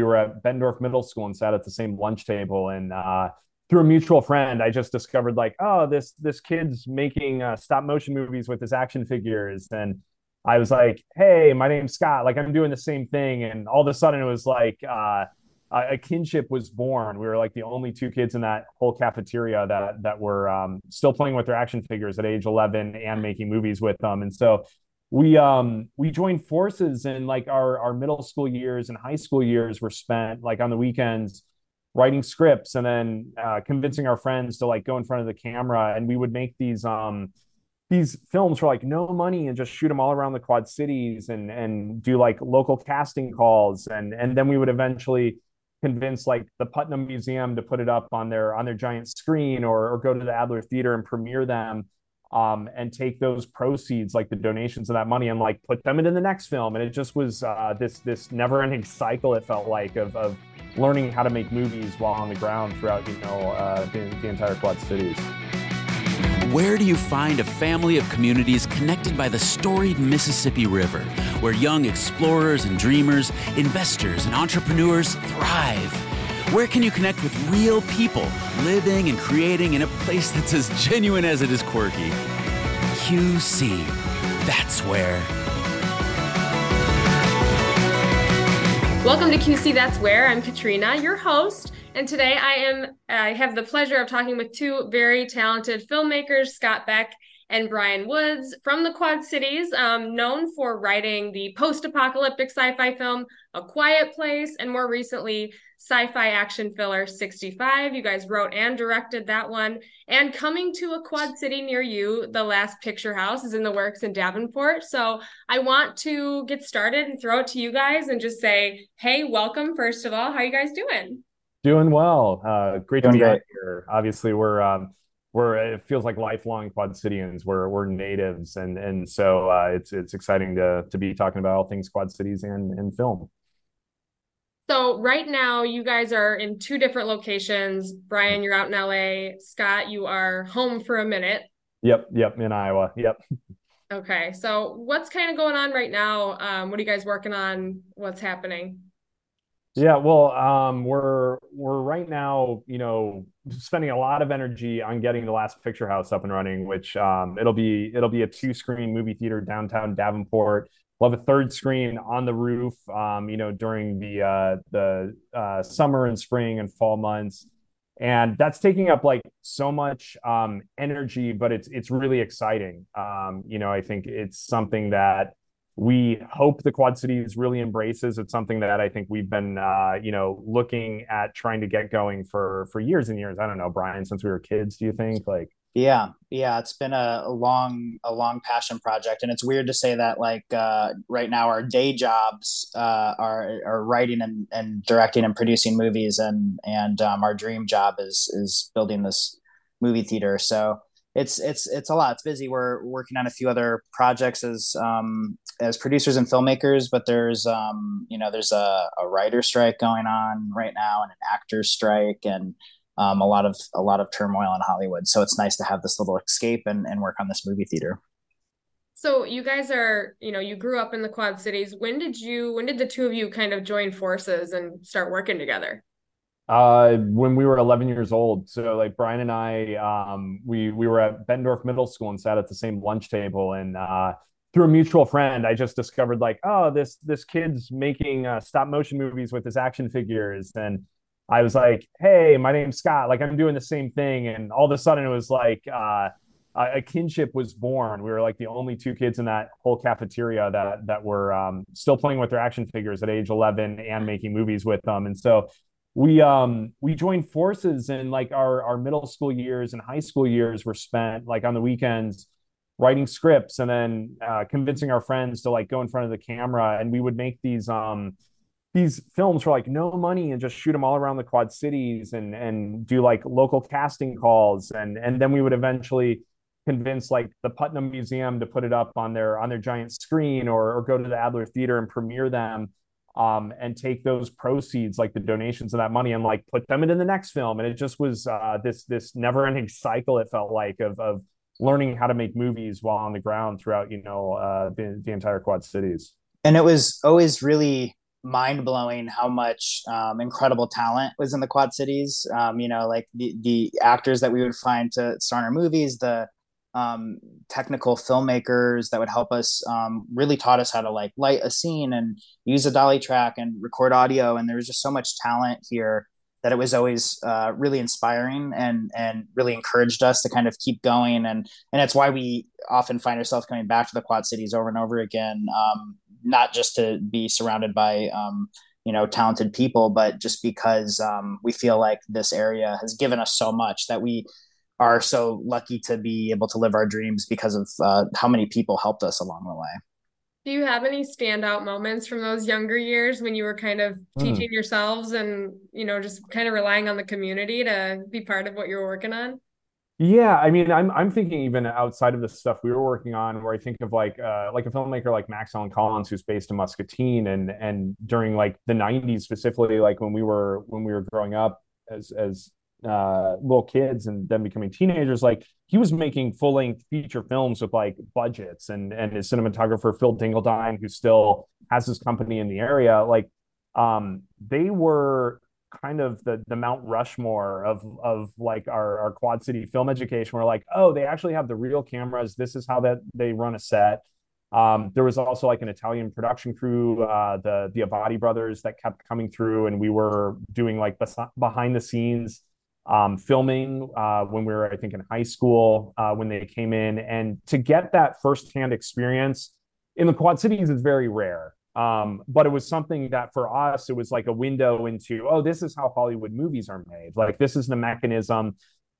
we were at Bettendorf Middle School and sat at the same lunch table. And uh, through a mutual friend, I just discovered like, oh, this this kid's making uh, stop motion movies with his action figures, and I was like, hey, my name's Scott. Like I'm doing the same thing, and all of a sudden it was like. Uh, a kinship was born. We were like the only two kids in that whole cafeteria that that were um, still playing with their action figures at age 11 and making movies with them. And so we um we joined forces and like our our middle school years and high school years were spent like on the weekends writing scripts and then uh, convincing our friends to like go in front of the camera. And we would make these um these films for like no money and just shoot them all around the quad cities and and do like local casting calls. And and then we would eventually convince like the Putnam Museum to put it up on their on their giant screen or, or go to the Adler Theater and premiere them um, and take those proceeds, like the donations of that money, and like put them into the next film. And it just was uh, this this never ending cycle. It felt like of, of learning how to make movies while on the ground throughout you know uh, the, the entire Quad Cities. Where do you find a family of communities connected by the storied Mississippi River, where young explorers and dreamers, investors and entrepreneurs thrive? Where can you connect with real people living and creating in a place that's as genuine as it is quirky? QC. That's where. Welcome to QC That's Where. I'm Katrina, your host, and today I am I have the pleasure of talking with two very talented filmmakers, Scott Beck and Bryan Woods from the Quad Cities, um, known for writing the post-apocalyptic sci-fi film A Quiet Place, and more recently sci-fi action filler 65 you guys wrote and directed that one. And coming to a quad city near you the last picture house is in the works in davenport. So i want to get started and throw it to you guys and just say hey welcome first of all. How you guys doing? Doing well. Uh, great to be out here. Obviously we're um, we're it feels like lifelong quad cityans. We're we're natives. And and so uh, it's it's exciting to to be talking about all things quad cities and and film so right now you guys are in two different locations. Bryan, you're out in LA. Scott, you are home for a minute. Yep, yep, in Iowa. Yep. Okay. So what's kind of going on right now? Um, what are you guys working on? What's happening? Yeah, well, um, we're we're right now, you know, spending a lot of energy on getting the last picture house up and running, which um, it'll be it'll be a two screen movie theater downtown Davenport we'll have a third screen on the roof um, you know during the uh, the uh, summer and spring and fall months. And that's taking up like so much um, energy but it's it's really exciting. Um, you know i think it's something that we hope the quad cities really embraces it's something that i think we've been uh, you know looking at trying to get going for for years and years i don't know bryan since we were kids do you think like yeah, yeah, it's been a, long, a long passion project, and it's weird to say that. Like uh, right now, our day jobs uh, are are writing and, and directing and producing movies, and and um, our dream job is is building this movie theater. So it's it's it's a lot. It's busy. We're working on a few other projects as um, as producers and filmmakers, but there's um, you know there's a, a writer strike going on right now, and an actor strike, and um, a lot of a lot of turmoil in Hollywood. So it's nice to have this little escape and, and work on this movie theater. So you guys are, you know, you grew up in the Quad Cities. When did you when did the two of you kind of join forces and start working together? Uh, when we were 11 years old. So like Bryan and I, um, we we were at Bettendorf Middle School and sat at the same lunch table. And uh, through a mutual friend, I just discovered like, oh, this this kid's making uh, stop motion movies with his action figures. And I was like, "Hey, my name's Scott. Like, I'm doing the same thing." And all of a sudden, it was like uh, a kinship was born. We were like the only two kids in that whole cafeteria that that were um, still playing with their action figures at age 11 and making movies with them. And so we um we joined forces, and like our our middle school years and high school years were spent like on the weekends writing scripts and then uh, convincing our friends to like go in front of the camera. And we would make these um these films for like no money and just shoot them all around the quad cities and and do like local casting calls. And and then we would eventually convince like the Putnam Museum to put it up on their on their giant screen or, or go to the Adler Theater and premiere them um, and take those proceeds like the donations of that money and like put them into the next film. And it just was uh, this this never ending cycle it felt like of of learning how to make movies while on the ground throughout you know uh, the, the entire quad cities and it was always really mind blowing how much um, incredible talent was in the Quad Cities. Um, you know, like the the actors that we would find to star in our movies, the um, technical filmmakers that would help us um, really taught us how to like light a scene and use a dolly track and record audio. And there was just so much talent here that it was always uh, really inspiring and and really encouraged us to kind of keep going. And and it's why we often find ourselves coming back to the Quad Cities over and over again, um, not just to be surrounded by um, you know talented people, but just because um, we feel like this area has given us so much that we are so lucky to be able to live our dreams because of uh, how many people helped us along the way. Do you have any standout moments from those younger years when you were kind of mm. teaching yourselves and, you know, just kind of relying on the community to be part of what you're working on? Yeah, I mean, I'm I'm thinking even outside of the stuff we were working on, where I think of like uh, like a filmmaker like Max Allan Collins, who's based in Muscatine, and and during like the '90s specifically, like when we were when we were growing up as as uh, little kids and then becoming teenagers, like he was making full length feature films with like budgets and and his cinematographer Phil Dingeldine, who still has his company in the area, like um, they were kind of the the Mount Rushmore of of like our our Quad City film education. We're like, oh, they actually have the real cameras. This is how that they run a set. Um, there was also like an Italian production crew, uh, the the Avati brothers that kept coming through, and we were doing like behind the scenes um, filming uh, when we were, I think, in high school uh, when they came in. And to get that firsthand experience in the Quad Cities is very rare. Um, but it was something that for us, it was like a window into, oh, this is how Hollywood movies are made. Like, this is the mechanism.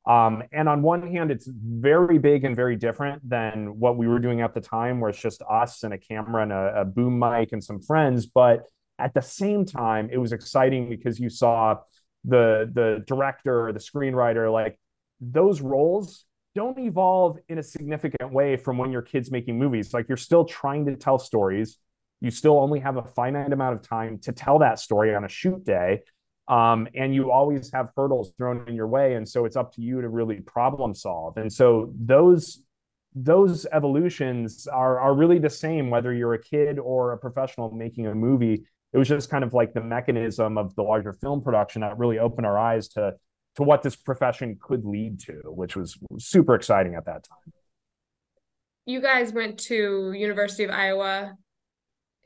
Um, and on one hand, it's very big and very different than what we were doing at the time, where it's just us and a camera and a, a boom mic and some friends. But at the same time, it was exciting because you saw the the director or the screenwriter like those roles don't evolve in a significant way from when your kids making movies. Like you're still trying to tell stories. You still only have a finite amount of time to tell that story on a shoot day um, and you always have hurdles thrown in your way and so it's up to you to really problem solve. And so those those evolutions are are really the same whether you're a kid or a professional making a movie it was just kind of like the mechanism of the larger film production that really opened our eyes to to what this profession could lead to, which was super exciting at that time. You guys went to University of Iowa.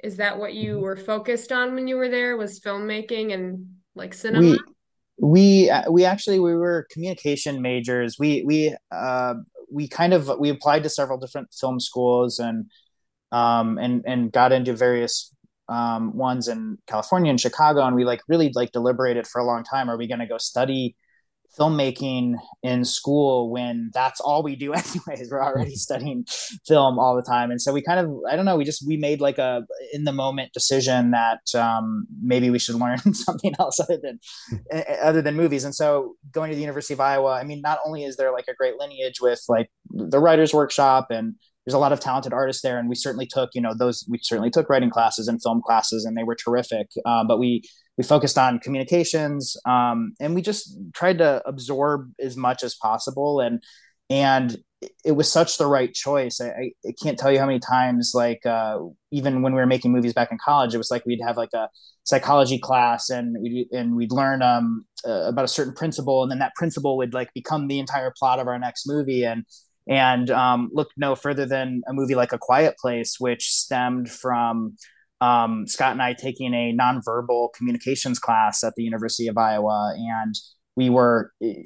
Is that what you mm-hmm. were focused on when you were there? Was filmmaking and like cinema? We we uh, we actually we were communication majors. We we uh we kind of we applied to several different film schools and um and and got into various um, ones in California and Chicago, and we like really like deliberated for a long time. Are we going to go study filmmaking in school when that's all we do anyways? We're already studying film all the time, and so we kind of I don't know. We just we made like a in the moment decision that um, maybe we should learn something else other than other than movies. And so going to the University of Iowa, I mean, not only is there like a great lineage with like the writers workshop and there's a lot of talented artists there and we certainly took you know those we certainly took writing classes and film classes and they were terrific. Um, but we we focused on communications um, and we just tried to absorb as much as possible and and it was such the right choice. I, I can't tell you how many times like uh, even when we were making movies back in college it was like we'd have like a psychology class and we and we'd learn um, uh, about a certain principle and then that principle would like become the entire plot of our next movie and and um, look no further than a movie like A Quiet Place, which stemmed from um, Scott and I taking a nonverbal communications class at the University of Iowa, and we were eh,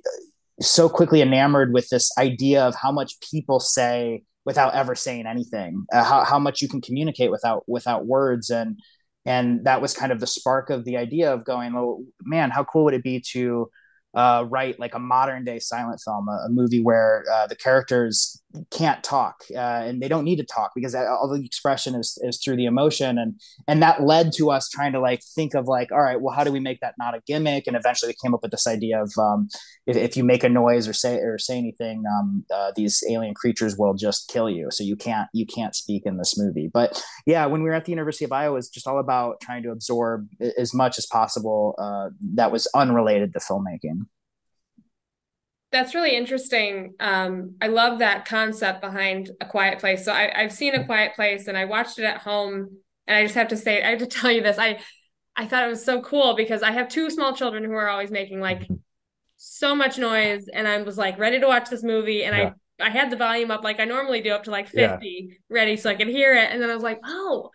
so quickly enamored with this idea of how much people say without ever saying anything, uh, how how much you can communicate without without words, and and that was kind of the spark of the idea of going, man, how cool would it be to uh, write like a modern day silent film, a, a movie where uh, the characters can't talk uh, and they don't need to talk because all the expression is, is through the emotion. And and that led to us trying to like think of like all right well how do we make that not a gimmick? And eventually we came up with this idea of um, if, if you make a noise or say or say anything um, uh, these alien creatures will just kill you. So you can't you can't speak in this movie. But yeah when we were at the University of Iowa it's just all about trying to absorb as much as possible uh, that was unrelated to filmmaking that's really interesting. Um, I love that concept behind a quiet place. So I, have seen a quiet place and I watched it at home. And I just have to say, I have to tell you this. I I thought it was so cool because I have two small children who are always making like mm-hmm. so much noise and I was like ready to watch this movie and yeah. I I had the volume up like I normally do up to like 50 yeah. ready so I could hear it and then I was like, "Oh,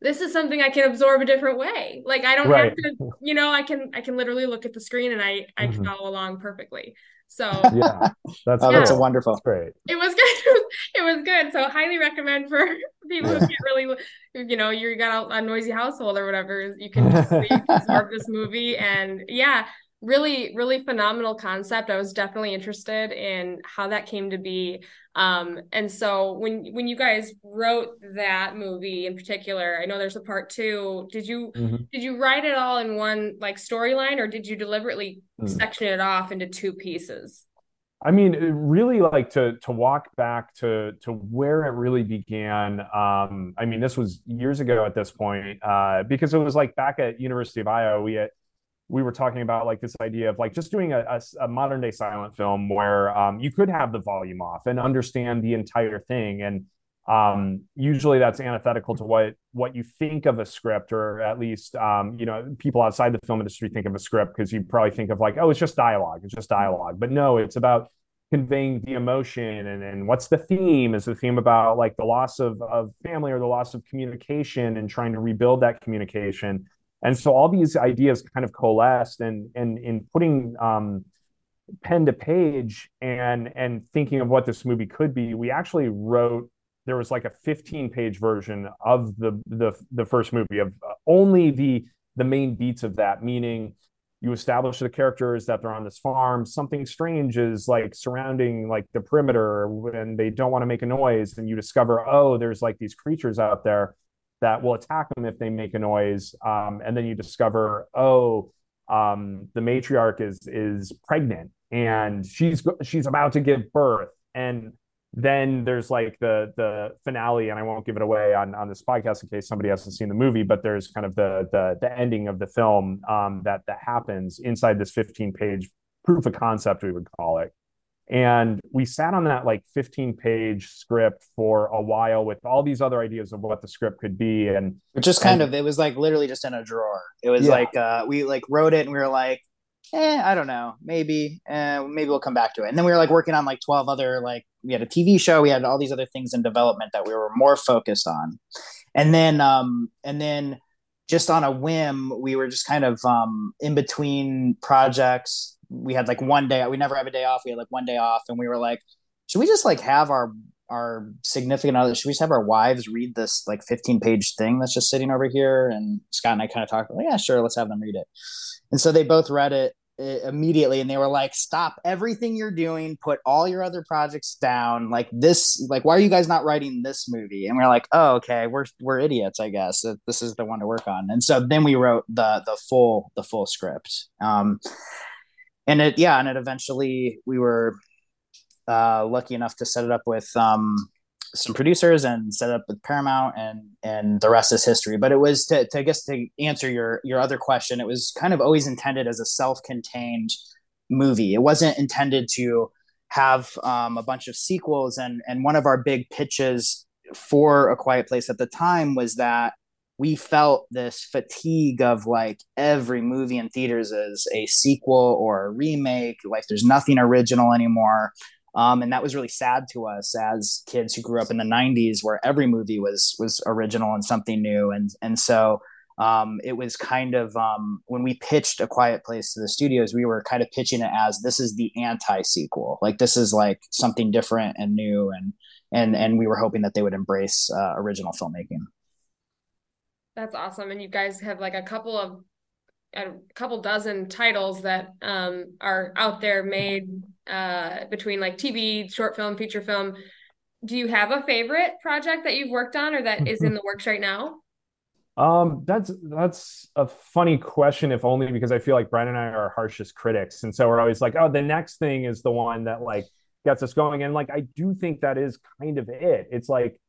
this is something I can absorb a different way. Like I don't right. have to, you know, I can I can literally look at the screen and I I mm-hmm. follow along perfectly. So yeah, that's oh, that's a wonderful. Great. It was good. it was good. So highly recommend for people who can't really, you know, you got a, a noisy household or whatever. You can just absorb this movie, and yeah, really really phenomenal concept i was definitely interested in how that came to be um, and so when when you guys wrote that movie in particular i know there's a part two did you mm-hmm. did you write it all in one like storyline or did you deliberately mm. section it off into two pieces I mean, really like to to walk back to to where it really began. Um, I mean, this was years ago at this point, uh, because it was like back at University of Iowa, we had we were talking about like this idea of like just doing a, a, a modern day silent film where um, you could have the volume off and understand the entire thing. And um, usually that's antithetical to what what you think of a script or at least um, you know people outside the film industry think of a script because you probably think of like oh it's just dialogue it's just dialogue. But no it's about conveying the emotion and, and what's the theme? Is the theme about like the loss of, of family or the loss of communication and trying to rebuild that communication and so all these ideas kind of coalesced and and in putting um, pen to page and and thinking of what this movie could be we actually wrote there was like a 15 page version of the the the first movie of only the the main beats of that meaning you establish the characters that they're on this farm something strange is like surrounding like the perimeter and they don't want to make a noise and you discover oh there's like these creatures out there that will attack them if they make a noise. Um, and then you discover, oh, um, the matriarch is is pregnant and she's she's about to give birth. And then there's like the the finale, and I won't give it away on on this podcast in case somebody hasn't seen the movie. But there's kind of the the the ending of the film um, that that happens inside this 15 page proof of concept, we would call it. And we sat on that like 15 page script for a while with all these other ideas of what the script could be. And it just kind and, of, it was like literally just in a drawer. It was yeah. like, uh, we like wrote it and we were like, eh, I don't know, maybe, uh, maybe we'll come back to it. And then we were like working on like 12 other, like we had a TV show, we had all these other things in development that we were more focused on. And then, um, and then just on a whim, we were just kind of, um, in between projects we had like one day we never have a day off. We had like one day off and we were like should we just like have our our significant other should we just have our wives read this like 15 page thing that's just sitting over here? And scott and i kind of talked like yeah sure let's have them read it. And so they both read it eh, immediately and they were like stop everything you're doing. Put all your other projects down. Like this like why are you guys not writing this movie? And we are like oh okay we're we're idiots i guess. This is the one to work on. And so then we wrote the the full the full script. Um and it yeah and it eventually we were uh, lucky enough to set it up with um, some producers and set it up with paramount and and the rest is history. But it was to, to i guess to answer your your other question it was kind of always intended as a self-contained movie. It wasn't intended to have um, a bunch of sequels. And and one of our big pitches for a quiet place at the time was that we felt this fatigue of like every movie in theaters is a sequel or a remake like there's nothing original anymore. Um, and that was really sad to us as kids who grew up in the 90s where every movie was was original and something new. And and so um, it was kind of um, when we pitched a quiet place to the studios we were kind of pitching it as this is the anti sequel like this is like something different and new and and and we were hoping that they would embrace uh, original filmmaking that's awesome. And you guys have like a couple of a couple dozen titles that um, are out there made uh, between like TV, short film, feature film. Do you have a favorite project that you've worked on or that is in the works right now? Um, that's that's a funny question, if only because I feel like Bryan and I are harshest critics, and so we're always like, oh, the next thing is the one that like gets us going, and like I do think that is kind of it. It's like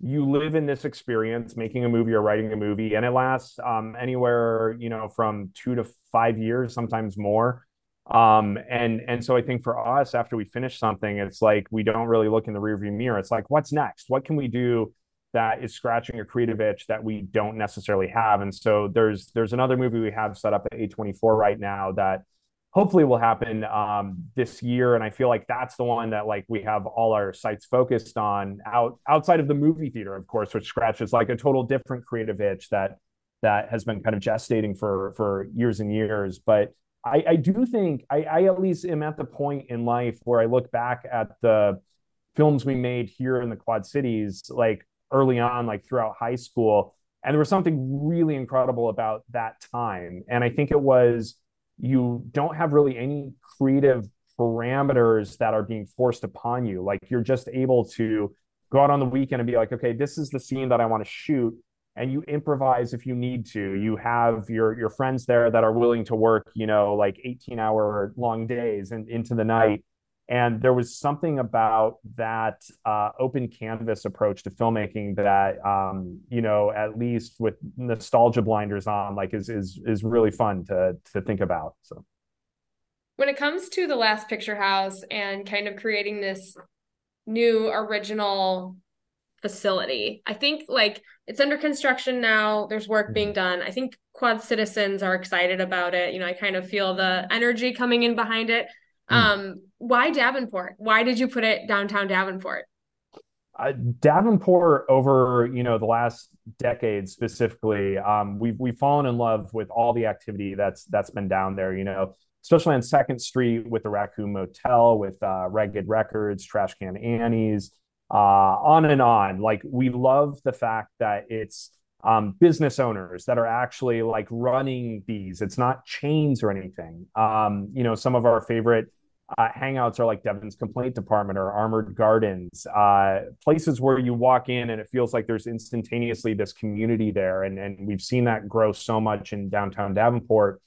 you live in this experience making a movie or writing a movie and it lasts um, anywhere you know from two to five years sometimes more. Um, and and so i think for us after we finish something it's like we don't really look in the rearview mirror. It's like what's next? What can we do that is scratching a creative itch that we don't necessarily have. And so there's there's another movie we have set up at A24 right now that hopefully will happen um, this year. And I feel like that's the one that like we have all our sites focused on out outside of the movie theater, of course, which scratches like a total different creative itch that that has been kind of gestating for for years and years. But I, I do think I, I at least am at the point in life where I look back at the films we made here in the Quad Cities, like early on, like throughout high school. And there was something really incredible about that time. And I think it was you don't have really any creative parameters that are being forced upon you. Like you're just able to go out on the weekend and be like, okay, this is the scene that I want to shoot. And you improvise if you need to. You have your your friends there that are willing to work, you know, like 18 hour long days and into the night and there was something about that uh, open canvas approach to filmmaking that um, you know at least with nostalgia blinders on like is is is really fun to to think about so. When it comes to the last picture house and kind of creating this new original facility i think like it's under construction now. There's work being mm-hmm. done. I think quad citizens are excited about it. You know i kind of feel the energy coming in behind it Mm. Um, why Davenport? Why did you put it downtown Davenport? Uh, Davenport over you know the last decade specifically, um, we've we've fallen in love with all the activity that's that's been down there. You know, especially on Second Street with the Raccoon Motel, with uh, Ragged Records, Trash Can Annie's, uh, on and on. Like we love the fact that it's um, business owners that are actually like running these. It's not chains or anything. Um, you know, some of our favorite uh, hangouts are like Devon's Complaint Department or Armored Gardens, uh, places where you walk in and it feels like there's instantaneously this community there. And, and we've seen that grow so much in downtown Davenport.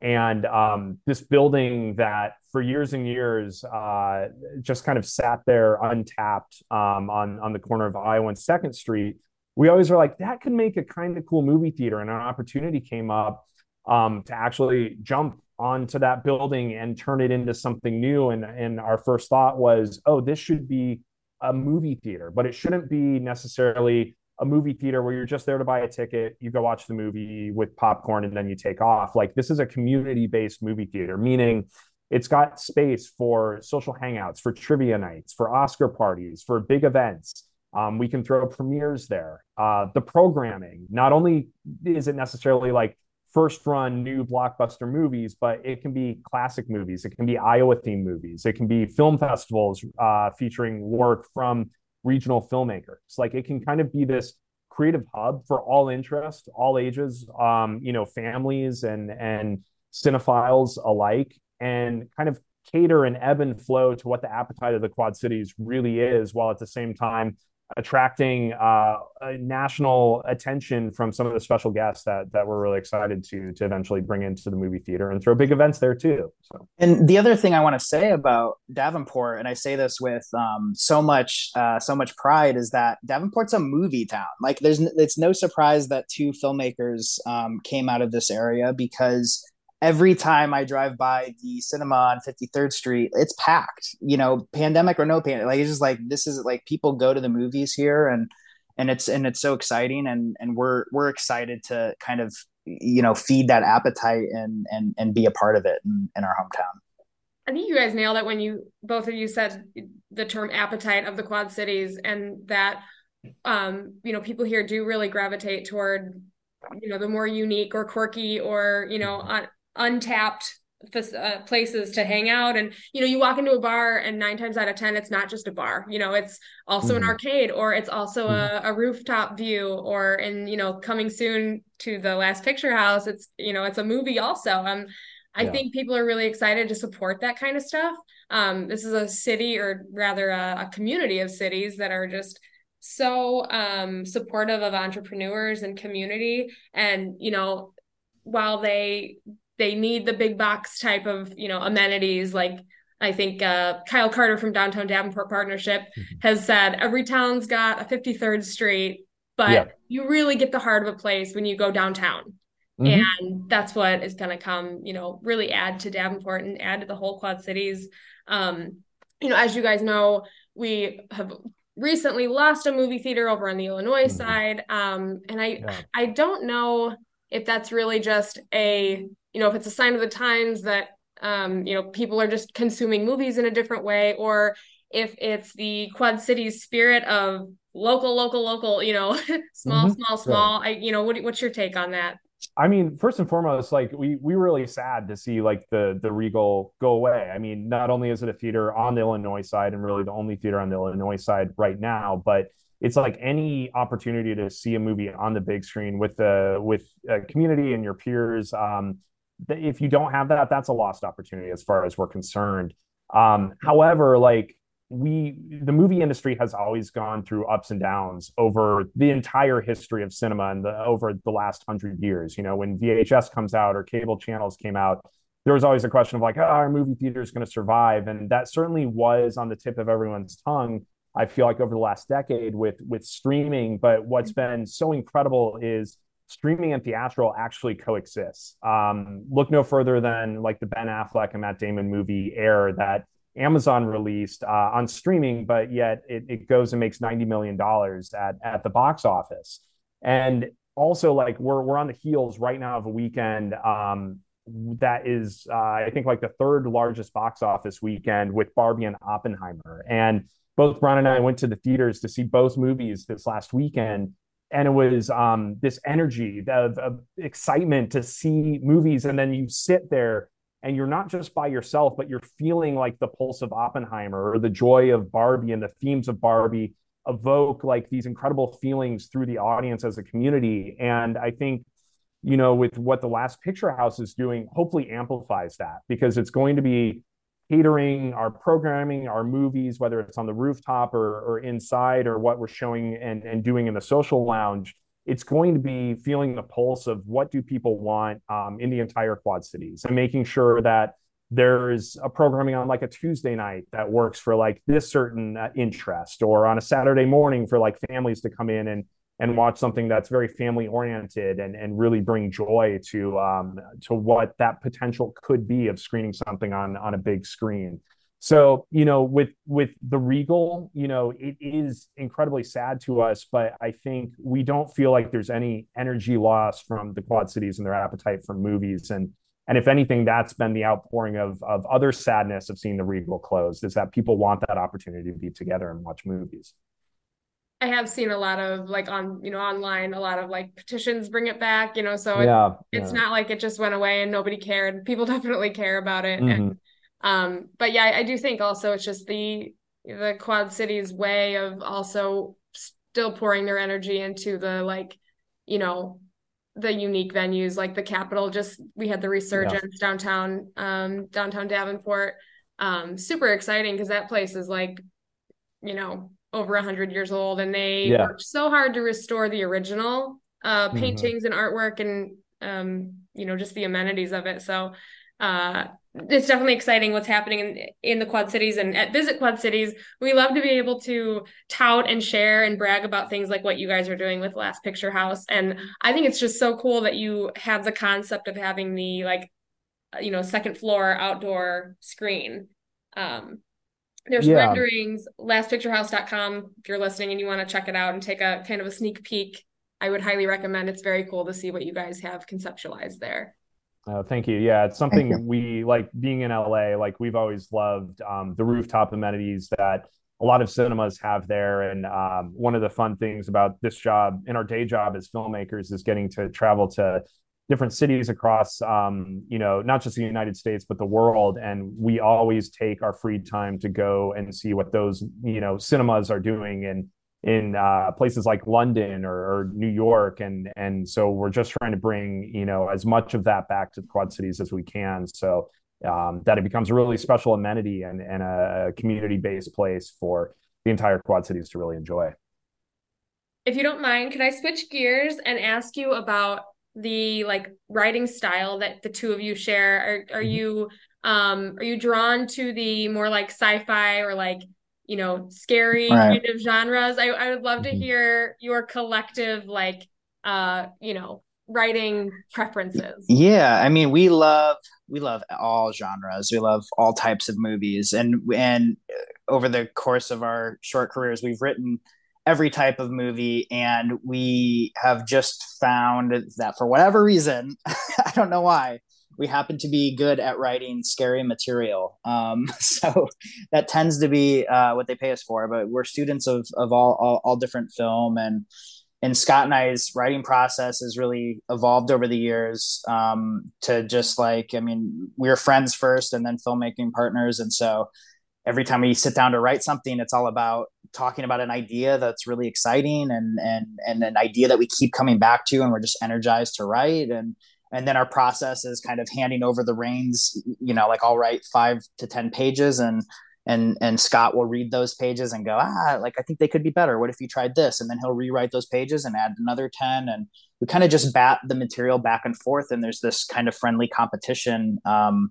And um, this building that for years and years uh, just kind of sat there untapped um, on, on the corner of Iowa and Second Street. We always were like, that could make a kind of cool movie theater. And an opportunity came up um, to actually jump onto that building and turn it into something new. And, and our first thought was, oh, this should be a movie theater, but it shouldn't be necessarily a movie theater where you're just there to buy a ticket, you go watch the movie with popcorn, and then you take off. Like this is a community based movie theater, meaning it's got space for social hangouts, for trivia nights, for Oscar parties, for big events. Um, we can throw premieres there. Uh, the programming, not only is it necessarily like first run new blockbuster movies, but it can be classic movies. It can be Iowa themed movies. It can be film festivals uh, featuring work from regional filmmakers. Like it can kind of be this creative hub for all interest, all ages, um, you know, families and and cinephiles alike, and kind of cater and ebb and flow to what the appetite of the Quad Cities really is, while at the same time attracting uh, national attention from some of the special guests that that we're really excited to to eventually bring into the movie theater and throw big events there too. So, and the other thing I want to say about Davenport, and I say this with um, so much uh, so much pride, is that Davenport's a movie town. Like, there's it's no surprise that two filmmakers um, came out of this area because every time I drive by the cinema on 53rd Street, it's packed, you know, pandemic or no pandemic. Like it's just like this is like people go to the movies here and and it's and it's so exciting and and we're we're excited to kind of you know feed that appetite and and and be a part of it in, in our hometown. I think you guys nailed it when you both of you said the term appetite of the quad cities and that um you know people here do really gravitate toward you know the more unique or quirky or you know on untapped uh, places to hang out and you know you walk into a bar and nine times out of ten it's not just a bar you know it's also mm-hmm. an arcade or it's also mm-hmm. a, a, rooftop view or and you know coming soon to the last picture house it's you know it's a movie also um i yeah. think people are really excited to support that kind of stuff um this is a city or rather a, a community of cities that are just so um supportive of entrepreneurs and community and you know while they they need the big box type of you know amenities like I think uh, Kyle Carter from Downtown Davenport Partnership mm-hmm. has said every town's got a 53rd Street, but yeah. you really get the heart of a place when you go downtown. Mm-hmm. And that's what is going to come, you know, really add to Davenport and add to the whole Quad Cities. Um, you know, as you guys know, we have recently lost a movie theater over on the Illinois mm-hmm. side. Um, and I yeah. I don't know if that's really just a you know if it's a sign of the times that um, you know people are just consuming movies in a different way, or if it's the Quad Cities spirit of local, local, local, you know, small, mm-hmm. small, small. I, you know, what, what's your take on that? I mean, first and foremost, like we we were really sad to see like the the Regal go away. I mean, not only is it a theater on the Illinois side and really the only theater on the Illinois side right now, but it's like any opportunity to see a movie on the big screen with the with a community and your peers. Um, if you don't have that, that's a lost opportunity as far as we're concerned. Um, however, like we the movie industry has always gone through ups and downs over the entire history of cinema and the, over the last hundred years. You know, when VHS comes out or cable channels came out, there was always a question of like, oh, our movie theater is going to survive, and that certainly was on the tip of everyone's tongue. I feel like over the last decade with with streaming, but what's been so incredible is streaming and theatrical actually coexist. Um, look no further than like the Ben Affleck and Matt Damon movie Air that Amazon released uh, on streaming, but yet it, it goes and makes $90 million at, at the box office. And also, like, we're, we're on the heels right now of a weekend um, that is, uh, I think, like the third largest box office weekend with Barbie and Oppenheimer. And both Bryan and I went to the theaters to see both movies this last weekend. And it was um, this energy of, of excitement to see movies. And then you sit there and you're not just by yourself, but you're feeling like the pulse of Oppenheimer or the joy of Barbie and the themes of Barbie evoke like these incredible feelings through the audience as a community. And I think, you know, with what the Last Picture House is doing, hopefully amplifies that because it's going to be catering our programming, our movies, whether it's on the rooftop or, or inside or what we're showing and, and doing in the social lounge it's going to be feeling the pulse of what do people want um, in the entire quad cities and making sure that there's a programming on like a tuesday night that works for like this certain uh, interest or on a saturday morning for like families to come in and and watch something that's very family oriented and and really bring joy to um to what that potential could be of screening something on on a big screen so, you know, with with the Regal, you know, it is incredibly sad to us, but I think we don't feel like there's any energy loss from the Quad Cities and their appetite for movies. And and if anything, that's been the outpouring of of other sadness of seeing the Regal closed, is that people want that opportunity to be together and watch movies. I have seen a lot of like on you know online a lot of like petitions bring it back you know so yeah, it, it's yeah. not like it just went away and nobody cared people definitely care about it mm-hmm. and um, but yeah, I, I do think also it's just the the Quad Cities way of also still pouring their energy into the like, you know, the unique venues like the Capitol. Just we had the resurgence yeah. downtown, um, downtown Davenport. Um, super exciting because that place is like, you know, over a hundred years old, and they yeah. worked so hard to restore the original uh, mm-hmm. paintings mm-hmm. and artwork and um, you know just the amenities of it. So uh, it's definitely exciting what's happening in, in the Quad Cities and at Visit Quad Cities. We love to be able to tout and share and brag about things like what you guys are doing with Last Picture House. And I think it's just so cool that you have the concept of having the like, you know, second floor outdoor screen. Um, there's yeah. renderings, lastpicturehouse.com. If you're listening and you want to check it out and take a kind of a sneak peek, I would highly recommend. It's very cool to see what you guys have conceptualized there. Oh, thank you. Yeah, it's something we like being in LA. Like we've always loved um, the rooftop amenities that a lot of cinemas have there. And um, one of the fun things about this job in our day job as filmmakers is getting to travel to different cities across, um, you know, not just the United States but the world. And we always take our free time to go and see what those you know cinemas are doing in in uh, places like London or, or, New York, and and so we're just trying to bring you know as much of that back to the Quad Cities as we can, so um, that it becomes a really special amenity and, and a community based place for the entire Quad Cities to really enjoy. If you don't mind, can I switch gears and ask you about the like writing style that the two of you share? Are are mm-hmm. you um are you drawn to the more like sci-fi or like you know, scary right. kind of genres. I, I would love to mm-hmm. hear your collective, like, uh, you know, writing preferences? Yeah, I mean, we love we love all genres. We love all types of movies, and and over the course of our short careers, we've written every type of movie, and we have just found that for whatever reason, I don't know why, we happen to be good at writing scary material. Um, so that tends to be uh, what they pay us for. But we're students of of all all, all different film and and Scott and I's writing process has really evolved over the years um, to just like, I mean, we were friends first and then filmmaking partners. And so every time we sit down to write something, it's all about talking about an idea that's really exciting and, and, and an idea that we keep coming back to and we're just energized to write. And, and then our process is kind of handing over the reins, you know, like I'll write five to 10 pages and and and Scott will read those pages and go ah like I think they could be better. What if you tried this? And then he'll rewrite those pages and add another 10 and we kind of just bat the material back and forth and there's this kind of friendly competition um,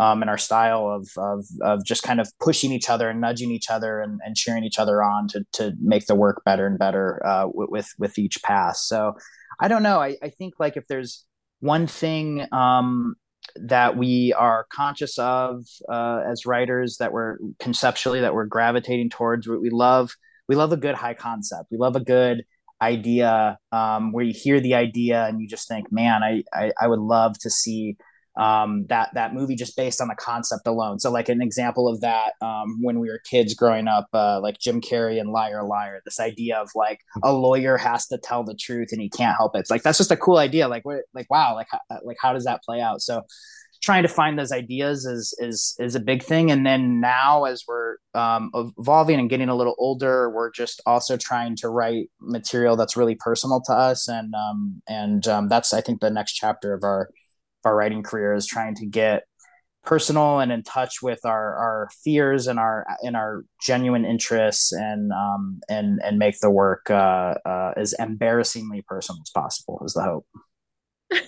um, in our style of, of of just kind of pushing each other and nudging each other and, and cheering each other on to to make the work better and better uh, with with each pass. So I don't know. I, I think like if there's one thing um, that we are conscious of uh, as writers that we're conceptually that we're gravitating towards we love we love a good high concept. We love a good idea um, where you hear the idea and you just think man i i, I would love to see um, that that movie just based on the concept alone. So like an example of that um, when we were kids growing up, uh, like Jim Carrey and Liar Liar, this idea of like a lawyer has to tell the truth and he can't help it. It's like that's just a cool idea. Like what like wow, like how, like how does that play out? So trying to find those ideas is is is a big thing and then now as we're um, evolving and getting a little older we're just also trying to write material that's really personal to us and um, and um, that's i think the next chapter of our our writing career is trying to get personal and in touch with our our fears and our in our genuine interests and um and and make the work uh, uh as embarrassingly personal as possible is the hope.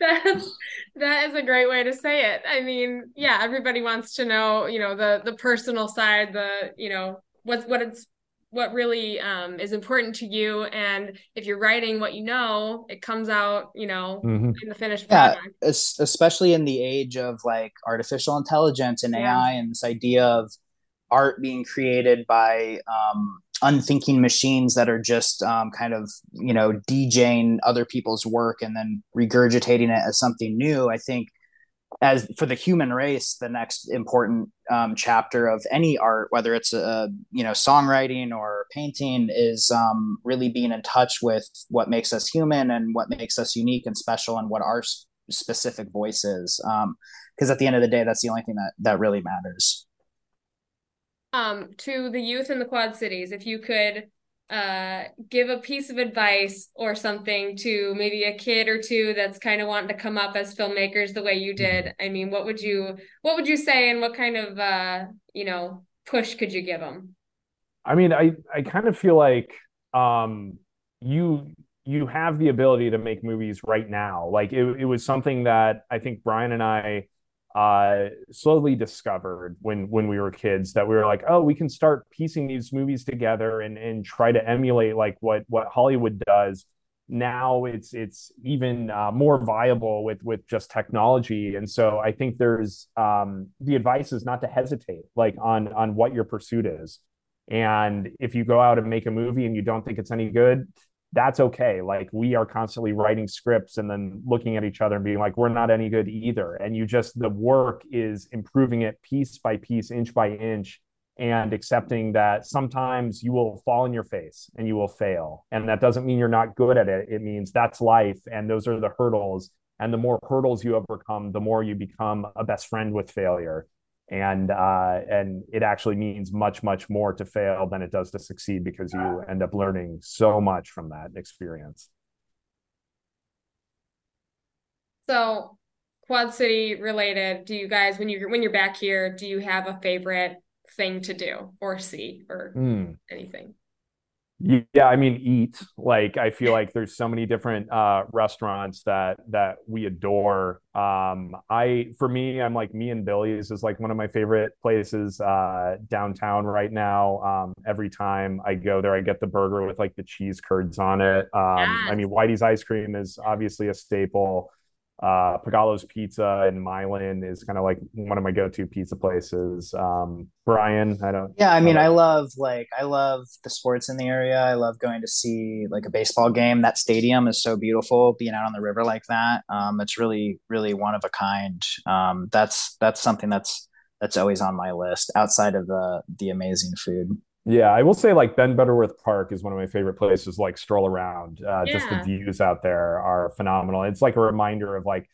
That's that is a great way to say it. I mean yeah everybody wants to know you know the the personal side the you know what what it's what really um, is important to you and if you're writing what you know it comes out you know mm-hmm. in the finished product yeah, especially in the age of like artificial intelligence and yeah. ai and this idea of art being created by um, unthinking machines that are just um, kind of you know djing other people's work and then regurgitating it as something new i think as for the human race the next important um, chapter of any art whether it's a you know songwriting or painting is um, really being in touch with what makes us human and what makes us unique and special and what our specific voice is. Because um, at the end of the day that's the only thing that that really matters. Um to the youth in the quad cities if you could uh, give a piece of advice or something to maybe a kid or two that's kind of wanting to come up as filmmakers the way you did. Mm-hmm. i mean what would you what would you say and what kind of uh you know push could you give them i mean i i kind of feel like um you you have the ability to make movies right now. Like it, it was something that i think bryan and i uh, slowly discovered when when we were kids that we were like, oh, we can start piecing these movies together and and try to emulate like what what Hollywood does. Now it's it's even uh, more viable with with just technology, and so I think there's um, the advice is not to hesitate like on on what your pursuit is. And if you go out and make a movie and you don't think it's any good, that's okay. Like we are constantly writing scripts and then looking at each other and being like, we're not any good either. And you just, the work is improving it piece by piece, inch by inch, and accepting that sometimes you will fall in your face and you will fail. And that doesn't mean you're not good at it. It means that's life. And those are the hurdles. And the more hurdles you overcome, the more you become a best friend with failure and uh, and it actually means much much more to fail than it does to succeed because you end up learning so much from that experience so quad city related do you guys when you when you're back here do you have a favorite thing to do or see or mm. anything Yeah, I mean, eat. Like, I feel like there's so many different uh, restaurants that that we adore. Um, I, for me, I'm like me and Billy's is like one of my favorite places uh, downtown right now. Um, every time I go there, I get the burger with like the cheese curds on it. Um, yes. I mean, Whitey's ice cream is obviously a staple uh Pagalo's Pizza in Milan is kind of like one of my go-to pizza places. Um Bryan, I don't Yeah, I mean, I, love like I love the sports in the area. I love going to see like a baseball game. That stadium is so beautiful being out on the river like that. Um it's really really one of a kind. Um that's that's something that's that's always on my list outside of the the amazing food. Yeah, I will say like Ben Butterworth Park is one of my favorite places. Like stroll around, uh, yeah. just the views out there are phenomenal. It's like a reminder of like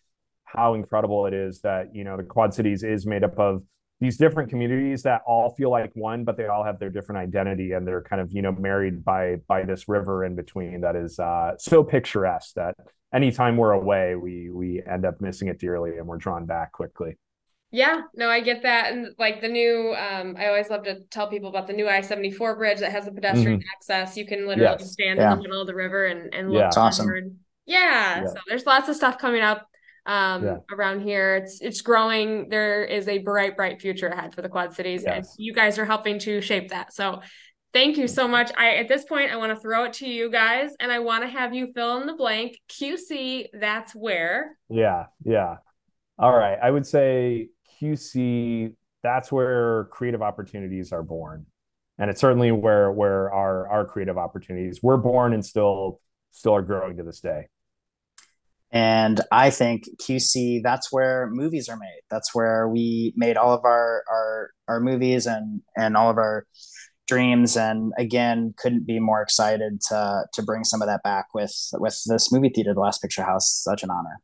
how incredible it is that you know the Quad Cities is made up of these different communities that all feel like one, but they all have their different identity and they're kind of you know married by by this river in between that is uh, so picturesque that anytime we're away, we we end up missing it dearly and we're drawn back quickly. Yeah, no, I get that. And like the new, um, I always love to tell people about the new I 74 bridge that has a pedestrian mm-hmm. access. You can literally yes. stand yeah. in the middle of the river and, and look yeah. awesome. Yeah, yeah. So there's lots of stuff coming up um, yeah. around here. It's it's growing. There is a bright, bright future ahead for the Quad Cities, yes. and you guys are helping to shape that. So thank you so much. I at this point I want to throw it to you guys, and I want to have you fill in the blank. QC, that's where. Yeah, yeah. All right, I would say QC, that's where creative opportunities are born. And it's certainly where where our our creative opportunities were born and still still are growing to this day. And I think QC, that's where movies are made. That's where we made all of our our our movies and and all of our dreams. And again, couldn't be more excited to to bring some of that back with with this movie theater, the Last Picture House. Such an honor.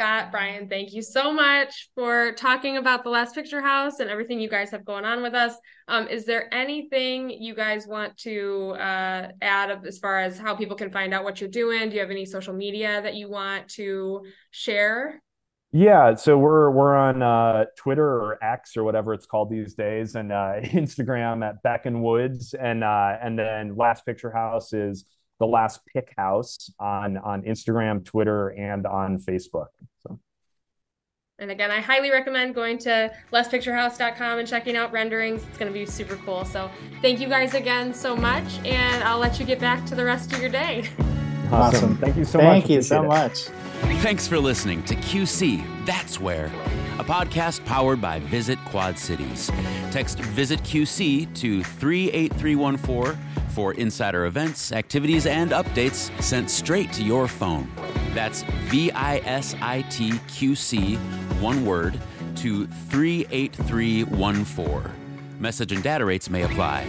Scott, Bryan, thank you so much for talking about the Last Picture House and everything you guys have going on with us. Um, is there anything you guys want to uh, add as far as how people can find out what you're doing? Do you have any social media that you want to share? Yeah, so we're we're on uh, Twitter or X or whatever it's called these days, and uh, Instagram at Beck and Woods, and uh, and then Last Picture House is the last pick house on on Instagram, Twitter, and on Facebook. So. And again, I highly recommend going to lastpicturehouse.com and checking out renderings. It's going to be super cool. So, thank you guys again so much, and I'll let you get back to the rest of your day. Awesome. awesome. Thank you so thank much. Thank you so much. Thanks for listening to QC That's Where, a podcast powered by Visit Quad Cities. Text Visit QC to 38314 for insider events, activities, and updates sent straight to your phone. That's V I S I T Q C, one word, to 38314. Message and data rates may apply.